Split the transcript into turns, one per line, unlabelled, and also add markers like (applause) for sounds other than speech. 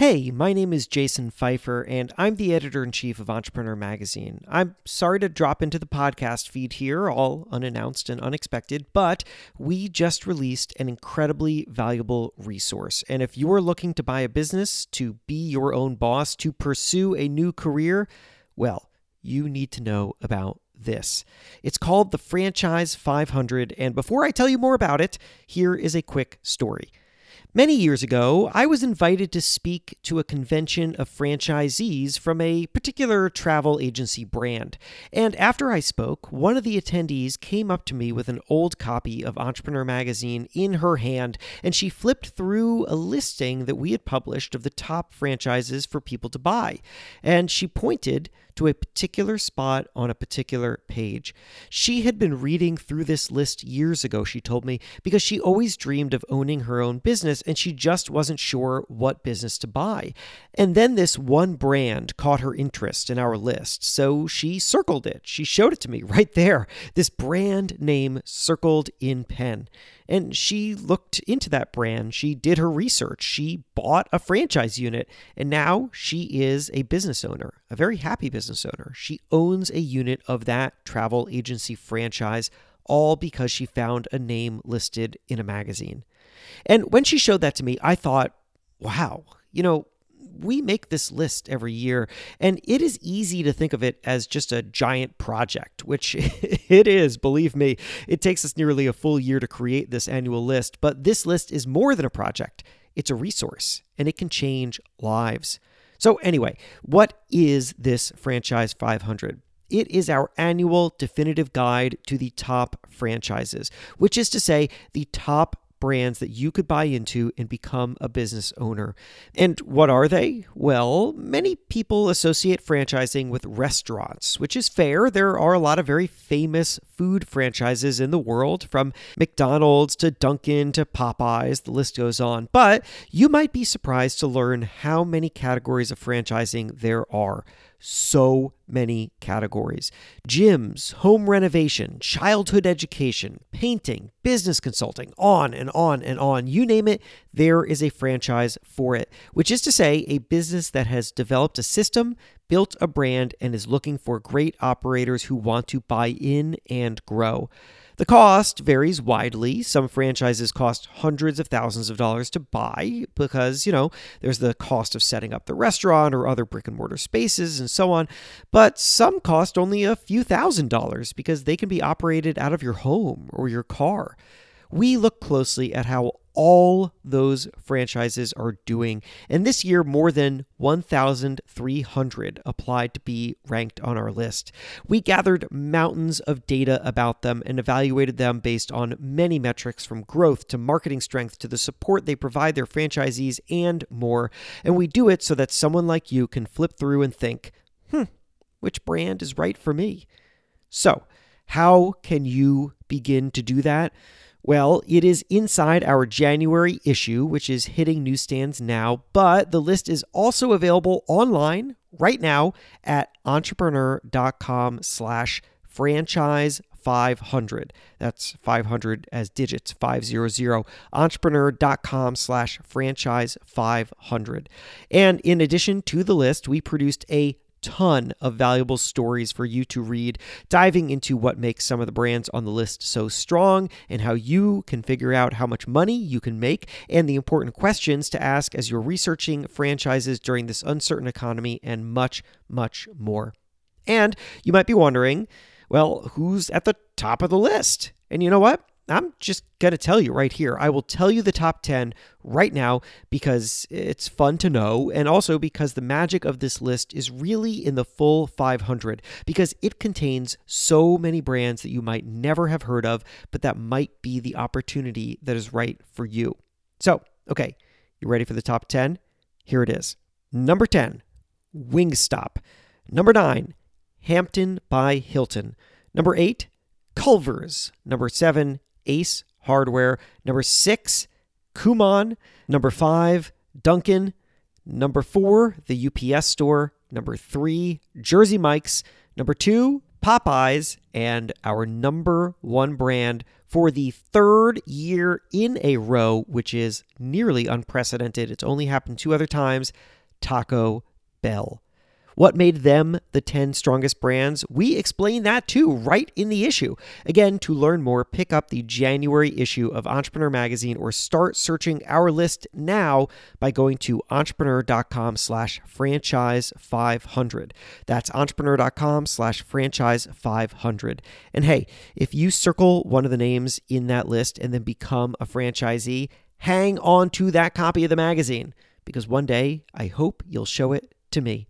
Hey, my name is Jason Feifer, and I'm the editor in chief of Entrepreneur Magazine. I'm sorry to drop into the podcast feed here, all unannounced and unexpected, but we just released an incredibly valuable resource. And if you're looking to buy a business, to be your own boss, to pursue a new career, well, you need to know about this. It's called the Franchise 500, and before I tell you more about it, here is a quick story. Many years ago, I was invited to speak to a convention of franchisees from a particular travel agency brand. And after I spoke, one of the attendees came up to me with an old copy of Entrepreneur Magazine in her hand, and she flipped through a listing that we had published of the top franchises for people to buy. And she pointed to a particular spot on a particular page. She had been reading through this list years ago, she told me, because she always dreamed of owning her own business and she just wasn't sure what business to buy. And then this one brand caught her interest in our list, so she circled it. She showed it to me (laughs) right there. This brand name circled in pen. And she looked into that brand. She did her research. She bought a franchise unit. And now she is a business owner, a very happy business owner. She owns a unit of that travel agency franchise, all because she found a name listed in a magazine. And when she showed that to me, I thought, wow, you know, we make this list every year, and it is easy to think of it as just a giant project, which (laughs) it is, believe me. It takes us nearly a full year to create this annual list, but this list is more than a project. It's a resource, and it can change lives. So, anyway, what is this Franchise 500? It is our annual definitive guide to the top franchises, which is to say, the top brands that you could buy into and become a business owner. And what are they? Well, many people associate franchising with restaurants, which is fair. There are a lot of very famous food franchises in the world, from McDonald's to Dunkin' to Popeyes, the list goes on. But you might be surprised to learn how many categories of franchising there are so many categories gyms, home renovation, childhood education, painting, business consulting, on and on and on. You name it, there is a franchise for it, which is to say, a business that has developed a system, built a brand, and is looking for great operators who want to buy in and grow. The cost varies widely. Some franchises cost hundreds of thousands of dollars to buy because, you know, there's the cost of setting up the restaurant or other brick and mortar spaces and so on. But some cost only a few thousand dollars because they can be operated out of your home or your car. We look closely at how all those franchises are doing. And this year, more than 1,300 applied to be ranked on our list. We gathered mountains of data about them and evaluated them based on many metrics from growth to marketing strength to the support they provide their franchisees and more. And we do it so that someone like you can flip through and think, hmm, which brand is right for me? So, how can you begin to do that? Well, it is inside our January issue, which is hitting newsstands now, but the list is also available online right now at entrepreneur.com slash franchise 500. That's 500 as digits, 500. Entrepreneur.com slash franchise 500. And in addition to the list, we produced a ton of valuable stories for you to read, diving into what makes some of the brands on the list so strong and how you can figure out how much money you can make and the important questions to ask as you're researching franchises during this uncertain economy and much, much more. And you might be wondering, well, who's at the top of the list? And you know what? I'm just going to tell you right here. I will tell you the top 10 right now because it's fun to know, and also because the magic of this list is really in the full 500 because it contains so many brands that you might never have heard of, but that might be the opportunity that is right for you. So, okay, you ready for the top 10? Here it is. Number 10, Wingstop. Number 9, Hampton by Hilton. Number 8, Culver's. Number 7, Ace Hardware. Number six, Kumon. Number five, Dunkin'. Number four, the UPS store. Number three, Jersey Mike's. Number two, Popeyes and our number one brand for the third year in a row, which is nearly unprecedented. It's only happened two other times Taco Bell. What made them the 10 strongest brands? We explain that too, right in the issue. Again, to learn more, pick up the January issue of Entrepreneur Magazine or start searching our list now by going to entrepreneur.com slash franchise 500. That's entrepreneur.com slash franchise 500. And hey, if you circle one of the names in that list and then become a franchisee, hang on to that copy of the magazine because one day I hope you'll show it to me.